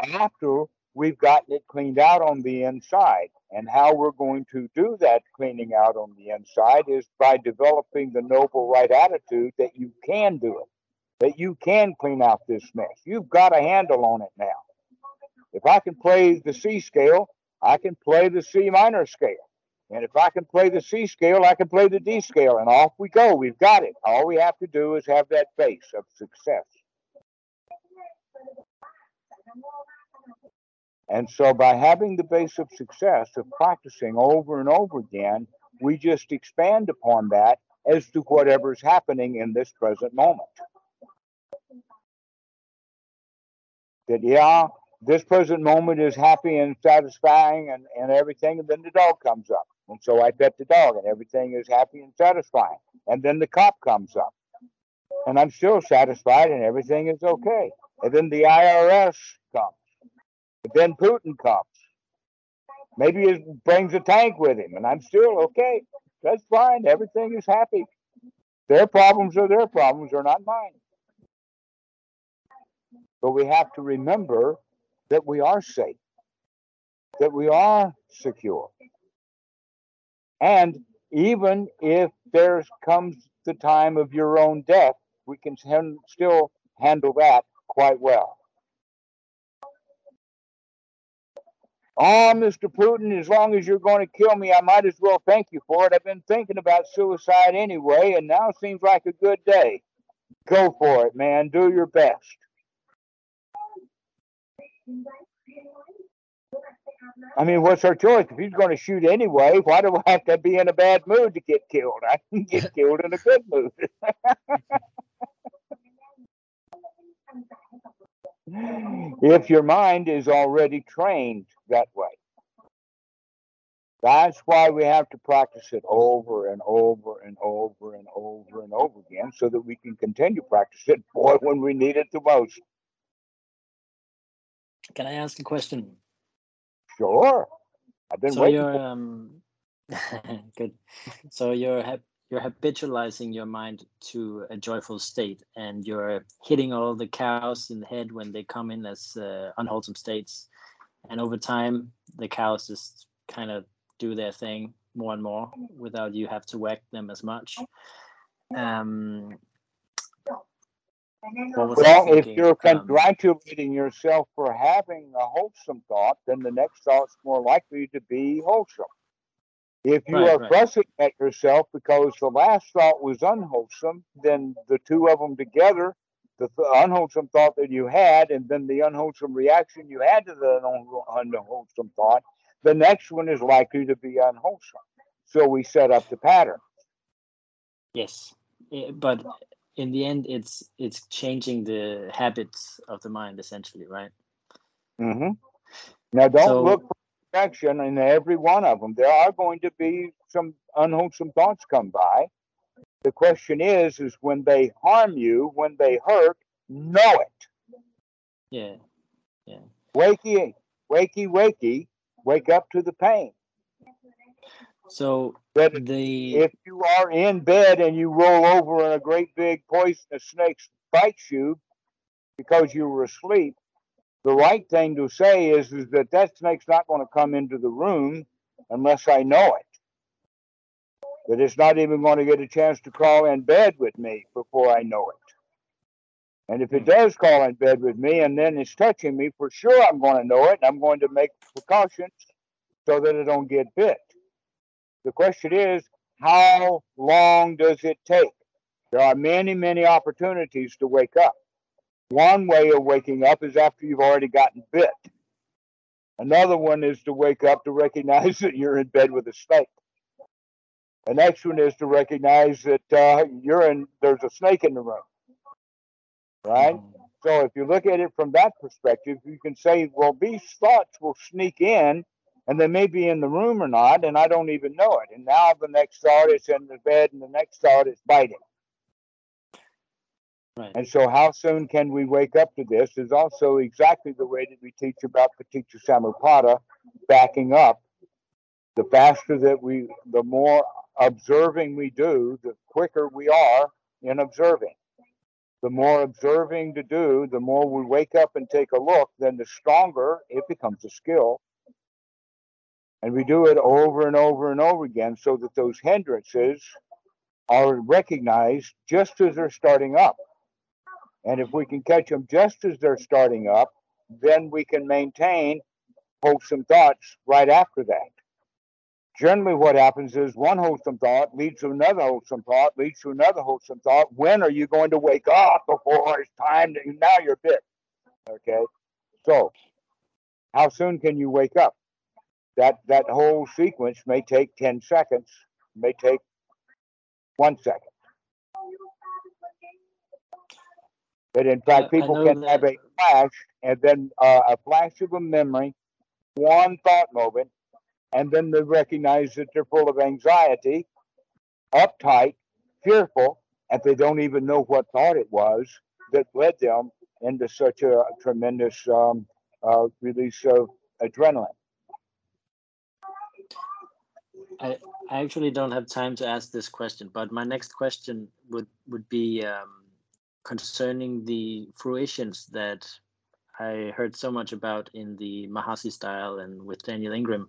after we've gotten it cleaned out on the inside. And how we're going to do that cleaning out on the inside is by developing the noble right attitude that you can do it, that you can clean out this mess. You've got a handle on it now. If I can play the C scale, I can play the C minor scale. And if I can play the C scale, I can play the D scale. And off we go. We've got it. All we have to do is have that base of success. And so, by having the base of success of practicing over and over again, we just expand upon that as to whatever's happening in this present moment. That, yeah, this present moment is happy and satisfying and, and everything, and then the dog comes up. And so I pet the dog, and everything is happy and satisfying. And then the cop comes up, and I'm still satisfied, and everything is okay. And then the IRS comes but then Putin comes. Maybe he brings a tank with him, and I'm still okay. That's fine. Everything is happy. Their problems are their problems, are not mine. But we have to remember that we are safe, that we are secure. And even if there comes the time of your own death, we can still handle that quite well. Oh, Mr. Putin, as long as you're going to kill me, I might as well thank you for it. I've been thinking about suicide anyway, and now seems like a good day. Go for it, man. Do your best. I mean, what's our choice? If he's going to shoot anyway, why do I have to be in a bad mood to get killed? I can get <laughs> killed in a good mood. <laughs> if your mind is already trained that way. That's why we have to practice it over and over and over and over and over again so that we can continue practicing it boy when we need it the most. Can I ask a question? Sure. I've been so waiting. You're, um, <laughs> good. So you're you're habitualizing your mind to a joyful state and you're hitting all the cows in the head when they come in as uh, unwholesome states and over time the cows just kind of do their thing more and more without you have to whack them as much um, well, if you're um, congratulating yourself for having a wholesome thought, then the next thought's more likely to be wholesome. If you right, are right. fussing at yourself because the last thought was unwholesome, then the two of them together, the th- unwholesome thought that you had, and then the unwholesome reaction you had to the un- unwholesome thought, the next one is likely to be unwholesome. So we set up the pattern. Yes, eh, but in the end, it's it's changing the habits of the mind essentially, right? Mm-hmm. Now, don't so, look for perfection in every one of them. There are going to be some unwholesome thoughts come by. The question is, is when they harm you, when they hurt, know it. Yeah. Yeah. Wakey, wakey, wakey, wake up to the pain. So but the if you are in bed and you roll over and a great big poisonous snake bites you because you were asleep, the right thing to say is, is that that snake's not going to come into the room unless I know it. That it's not even going to get a chance to crawl in bed with me before I know it. And if it hmm. does crawl in bed with me and then it's touching me, for sure I'm going to know it and I'm going to make precautions so that it don't get bit. The question is, how long does it take? There are many, many opportunities to wake up. One way of waking up is after you've already gotten bit. Another one is to wake up to recognize <laughs> that you're in bed with a snake. The next one is to recognize that uh, you're in. There's a snake in the room, right? Mm-hmm. So if you look at it from that perspective, you can say, well, these thoughts will sneak in, and they may be in the room or not, and I don't even know it. And now the next thought is in the bed, and the next thought is biting. Right. And so, how soon can we wake up to this is also exactly the way that we teach about Paticca Samuppada, backing up. The faster that we, the more observing we do, the quicker we are in observing. The more observing to do, the more we wake up and take a look, then the stronger it becomes a skill. And we do it over and over and over again so that those hindrances are recognized just as they're starting up. And if we can catch them just as they're starting up, then we can maintain wholesome thoughts right after that. Generally, what happens is one wholesome thought leads to another wholesome thought, leads to another wholesome thought. When are you going to wake up before it's time to, now you're bit? Okay. So, how soon can you wake up? That that whole sequence may take 10 seconds, may take one second. But in fact, people can that. have a flash and then uh, a flash of a memory, one thought moment, and then they recognize that they're full of anxiety, uptight, fearful, and they don't even know what thought it was that led them into such a, tremendous um, uh, release of adrenaline. I, I actually don't have time to ask this question, but my next question would would be um, concerning the fruitions that I heard so much about in the Mahasi style and with Daniel Ingram.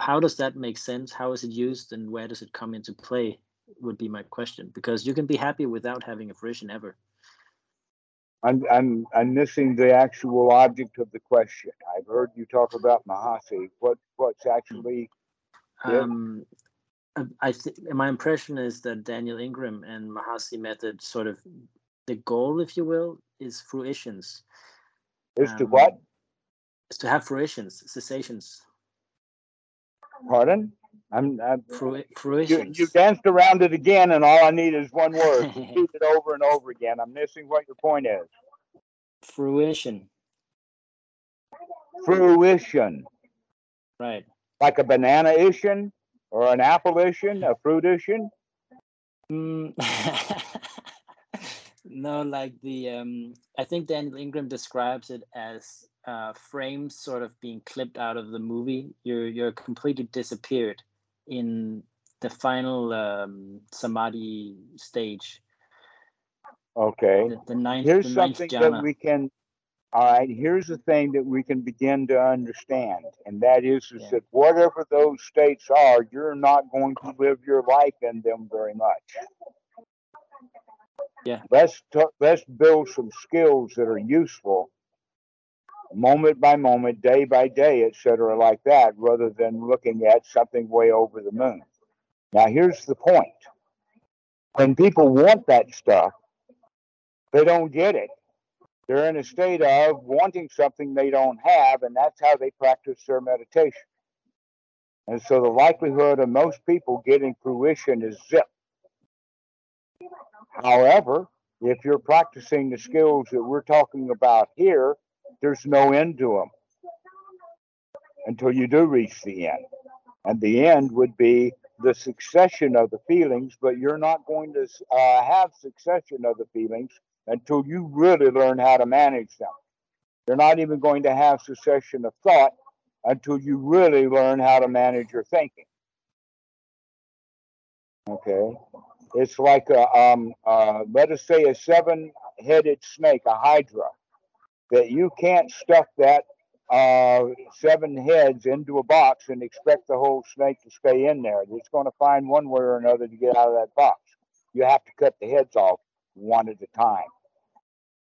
How does that make sense? How is it used, and where does it come into play? Would be my question because you can be happy without having a fruition ever. I'm I'm I'm missing the actual object of the question. I've heard you talk about Mahasi. What what's actually um, I think my impression is that Daniel Ingram and Mahasi method sort of the goal, if you will, is fruitions. Is um, to what? Is to have fruitions, cessations. Pardon? I'm, I'm Fru- fruitions. You, you, danced around it again, and all I need is one word. <laughs> Repeat it over and over again. I'm missing what your point is. Fruition. Fruition. Right. Like a banana ition or an apple ition, a fruit ition. Mm. <laughs> No, like the um, I think Daniel Ingram describes it as uh, frames sort of being clipped out of the movie. You're you're completely disappeared in the final um, samadhi stage. Okay. The, the ninth. Here's the something ninth that we can. All right. Here's the thing that we can begin to understand, and that is, is yeah. that whatever those states are, you're not going to live your life in them very much. Yeah. Let's t- let's build some skills that are useful, moment by moment, day by day, etc., like that, rather than looking at something way over the moon. Now, here's the point: when people want that stuff, they don't get it. They're in a state of wanting something they don't have, and that's how they practice their meditation. And so, the likelihood of most people getting fruition is zip. However, if you're practicing the skills that we're talking about here, there's no end to them until you do reach the end. And the end would be the cessation of the feelings, but you're not going to uh, have cessation of the feelings until you really learn how to manage them. You're not even going to have cessation of thought until you really learn how to manage your thinking. Okay. It's like a, um, uh, let us say a seven headed snake, a hydra, that you can't stuff that uh, seven heads into a box and expect the whole snake to stay in there. It's going to find one way or another to get out of that box. You have to cut the heads off one at a time.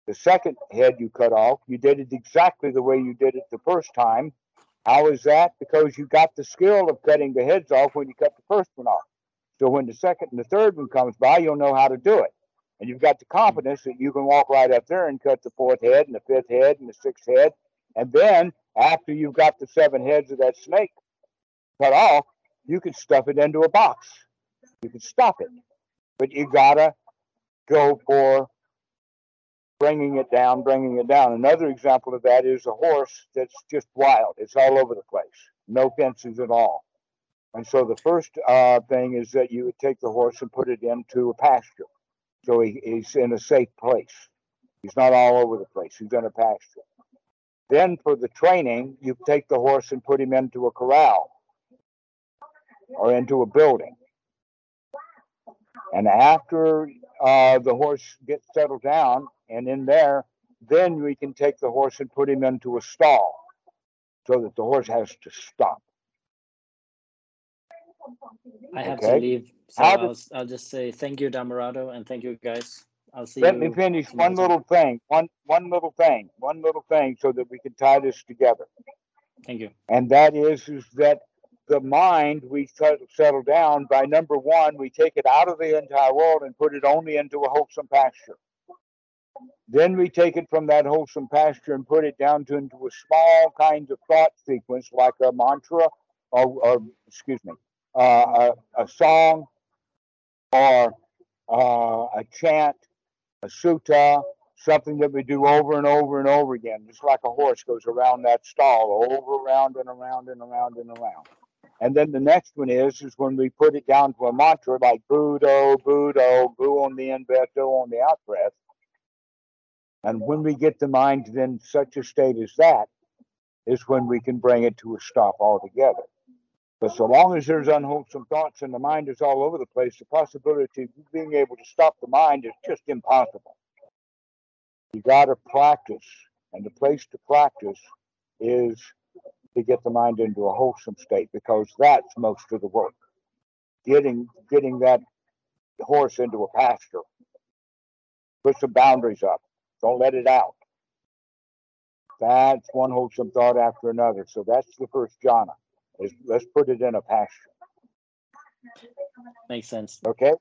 The second head you cut off, you did it exactly the way you did it the first time. How is that? Because you got the skill of cutting the heads off when you cut the first one off. So when the second and the third one comes by, you'll know how to do it. And you've got the confidence that you can walk right up there and cut the fourth head and the fifth head and the sixth head. And then after you've got the seven heads of that snake cut off, you can stuff it into a box. You can stop it. But you gotta go for bringing it down, bringing it down. Another example of that is a horse that's just wild. It's all over the place, no fences at all. And so the first uh, thing is that you would take the horse and put it into a pasture. So he, he's in a safe place. He's not all over the place. He's in a pasture. Then for the training, you take the horse and put him into a corral or into a building. And after uh, the horse gets settled down and in there, then we can take the horse and put him into a stall so that the horse has to stop. I have okay. to leave. So I'll, I'll, just say thank you, Dhammarato, and thank you, guys. I'll see Let me finish one little thing. One one little thing. One little thing so that we can tie this together. Thank you. And that is is that the mind we settle down by number one, we take it out of the entire world and put it only into a wholesome pasture. Then we take it from that wholesome pasture and put it down to into a small kind of thought sequence like a mantra or, or excuse me, uh, a, a, song or uh, a chant, a sutta, something that we do over and over and over again, just like a horse goes around that stall, over, around and around and around and around. And then the next one is is when we put it down to a mantra like Buddho, Buddho, Bu on the in breath, Do on the out breath. And when we get the mind in such a state as that, is when we can bring it to a stop altogether. But so long as there's unwholesome thoughts and the mind is all over the place, the possibility of being able to stop the mind is just impossible. You got to practice, and the place to practice is to get the mind into a wholesome state because that's most of the work. Getting getting that horse into a pasture. Put some boundaries up. Don't let it out. That's one wholesome thought after another. So that's the first jhana is let's put it in a pasture. Makes sense. Okay.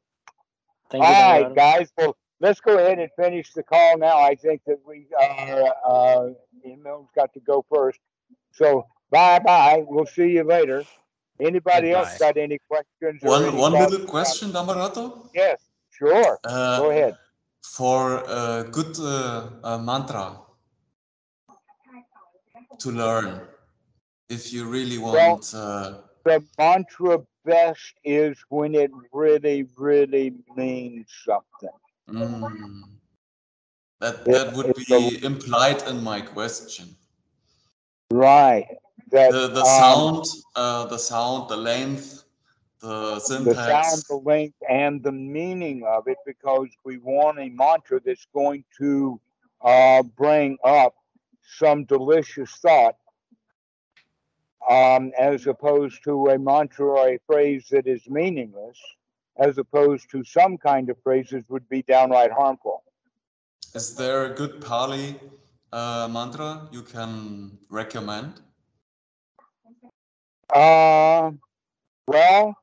Thank All you, right, guys. Well, let's go ahead and finish the call now. I think that we uh, uh, Emil's got to go first. So bye bye. We'll see you later. Anybody Goodbye. else got any questions? One one little question, Dhammarato. Yes, sure. Uh, go ahead. For a good uh, mantra to learn, if you really want. Well, uh, the mantra best is when it really, really means something. Mm, that that would be implied in my question. Right. That, the the um, sound, uh, the sound, the length, the syntax. The sound, the length, and the meaning of it, because we want a mantra that's going to uh, bring up some delicious thought um, as opposed to a mantra or a phrase that is meaningless, as opposed to some kind of phrases would be downright harmful. Is there a good Pali uh, mantra you can recommend? Uh, well,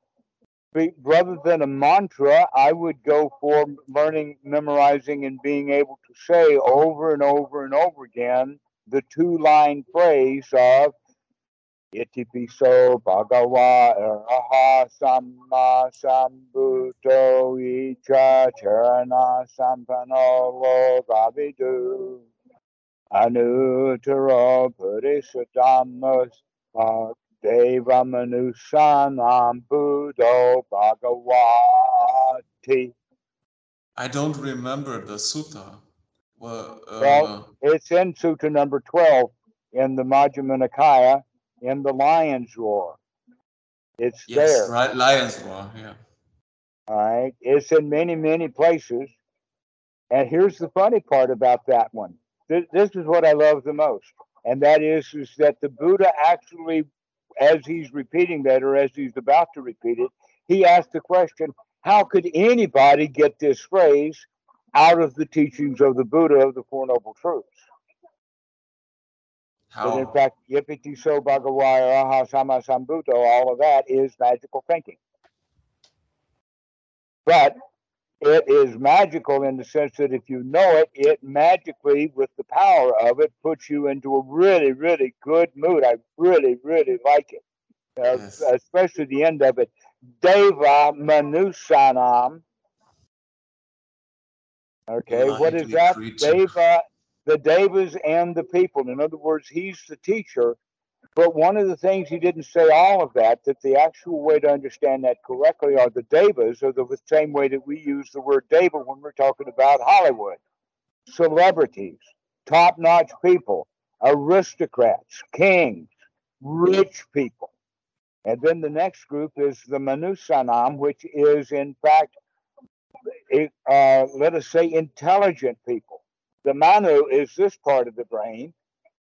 rather than a mantra, I would go for learning, memorizing, and being able to say over and over and over again the two line phrase of Itipiso Bhagawa Araha Samma Sambuddho Icha Charana Sampano Logavidu Anutaro Purisadamas Deva Manusanam Buddho Bhagawati. I don't remember the sutta. Well, uh, well, it's in Sutta number 12 in the Majjhima Nikaya in the lion's roar. It's yes, there. Right, lion's roar, yeah. All right. It's in many, many places. And here's the funny part about that one. This, this is what I love the most, and that is is that the Buddha actually, as he's repeating that, or as he's about to repeat it, he asked the question, "How could anybody get this phrase out of the teachings of the Buddha of the Four Noble Truths?" How? But in fact, Yipiti So Bhagavaya Aha Sama Sambuto, all of that is magical thinking. But it is magical in the sense that if you know it, it magically, with the power of it, puts you into a really, really good mood. I really, really like it, uh, yes. especially the end of it. Deva Manusanam. Okay, what is that? Creature. Deva the devas and the people. In other words, he's the teacher. But one of the things he didn't say all of that, that the actual way to understand that correctly are the devas, or the same way that we use the word deva when we're talking about Hollywood. Celebrities, top notch people, aristocrats, kings, rich people. And then the next group is the Manusanam, which is in fact, uh, let us say, intelligent people the manu is this part of the brain.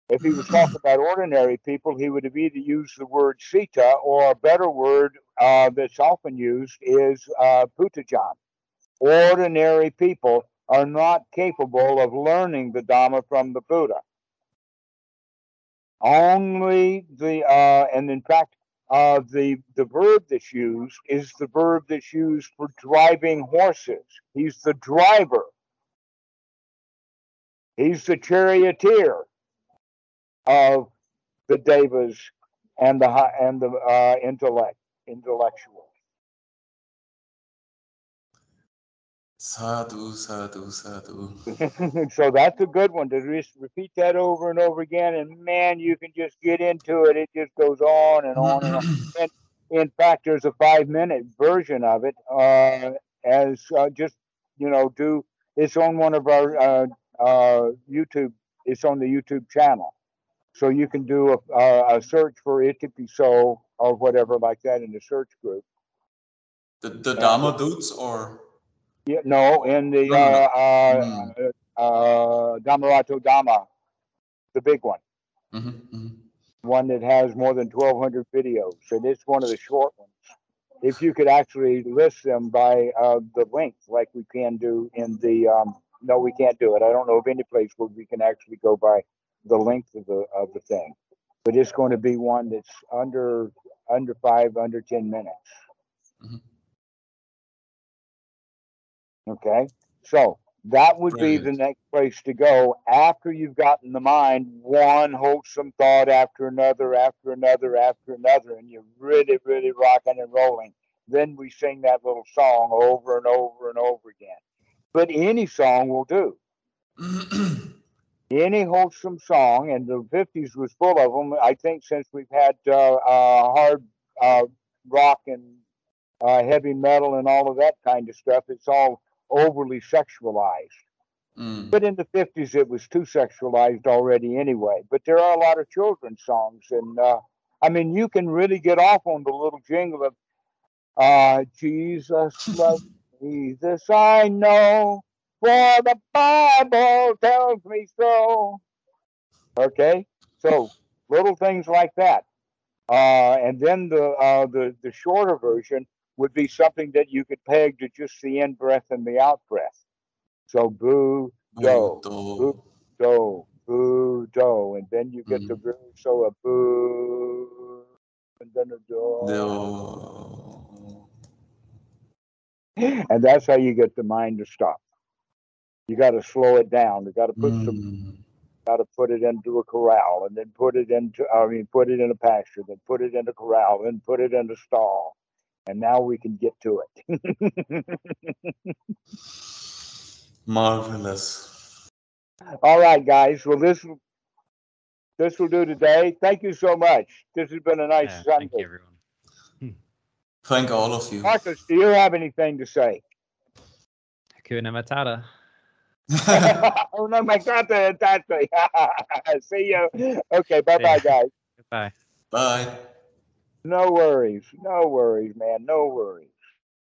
If he was talking about ordinary people, he would have either used the word sita or a better word uh, that's often used is uh, putajan. Ordinary people are not capable of learning the Dhamma from the Buddha. Only the, uh, and in fact, uh, the the verb that's used is the verb that's used for driving horses. He's the driver He's the charioteer of the devas and the and the uh, intellect intellectuals. Sadhu, sadhu, sadhu. <laughs> so that's a good one to just repeat that over and over again, and man, you can just get into it. It just goes on and on and on. <clears throat> And in fact, there's a five-minute version of it, uh, as uh, just you know, do it's on one of our uh, uh, YouTube. It's on the YouTube channel, so you can do a, a, a search for Itipiso or whatever like that in the search group. The the Dharma dudes or yeah, no, in the uh, uh, mm. uh, Dhammarato Dhamma, the big one. Mm-hmm, mm-hmm. One that has more than 1,200 videos, and it's one of the short ones. If you could actually list them by uh, the length, like we can do in the um, no, we can't do it. I don't know of any place where we can actually go by the length of the of the thing. But it's going to be one that's under under five, under ten minutes. Mm-hmm. Okay, so that would Brilliant. be the next place to go after you've gotten the mind one wholesome thought after another, after another, after another, and you're really, really rocking and rolling. Then we sing that little song over and over and over again but any song will do. <clears throat> any wholesome song, and the 50s was full of them. I think since we've had uh, uh, hard uh, rock and uh, heavy metal and all of that kind of stuff, it's all overly sexualized. Mm. But in the 50s, it was too sexualized already anyway. But there are a lot of children's songs. And uh, I mean, you can really get off on the little jingle of uh, Jesus <laughs> loves Jesus I know, for the Bible tells me so. Okay, so little things like that. Uh, and then the, uh, the the shorter version would be something that you could peg to just the in breath and the out breath. So boo do, boo do, boo do, and then you get mm. the so a boo, and then a do. do. and that's how you get the mind to stop. You got to slow it down. You got to put mm. some, got to put it into a corral, and then put it into, I mean, put it in a pasture, then put it in a corral, then put it in a stall, and now we can get to it. <laughs> Marvelous. All right, guys. Well, this this will do today. Thank you so much. This has been a nice yeah, Sunday. Thank you, everyone. Thank all of you. Marcus, do you have anything to say? Hakuna Matata. Oh no, my Matata, <laughs> Matata. See you. Okay, bye bye, guys. Bye. Bye. No worries. No worries, man. No worries.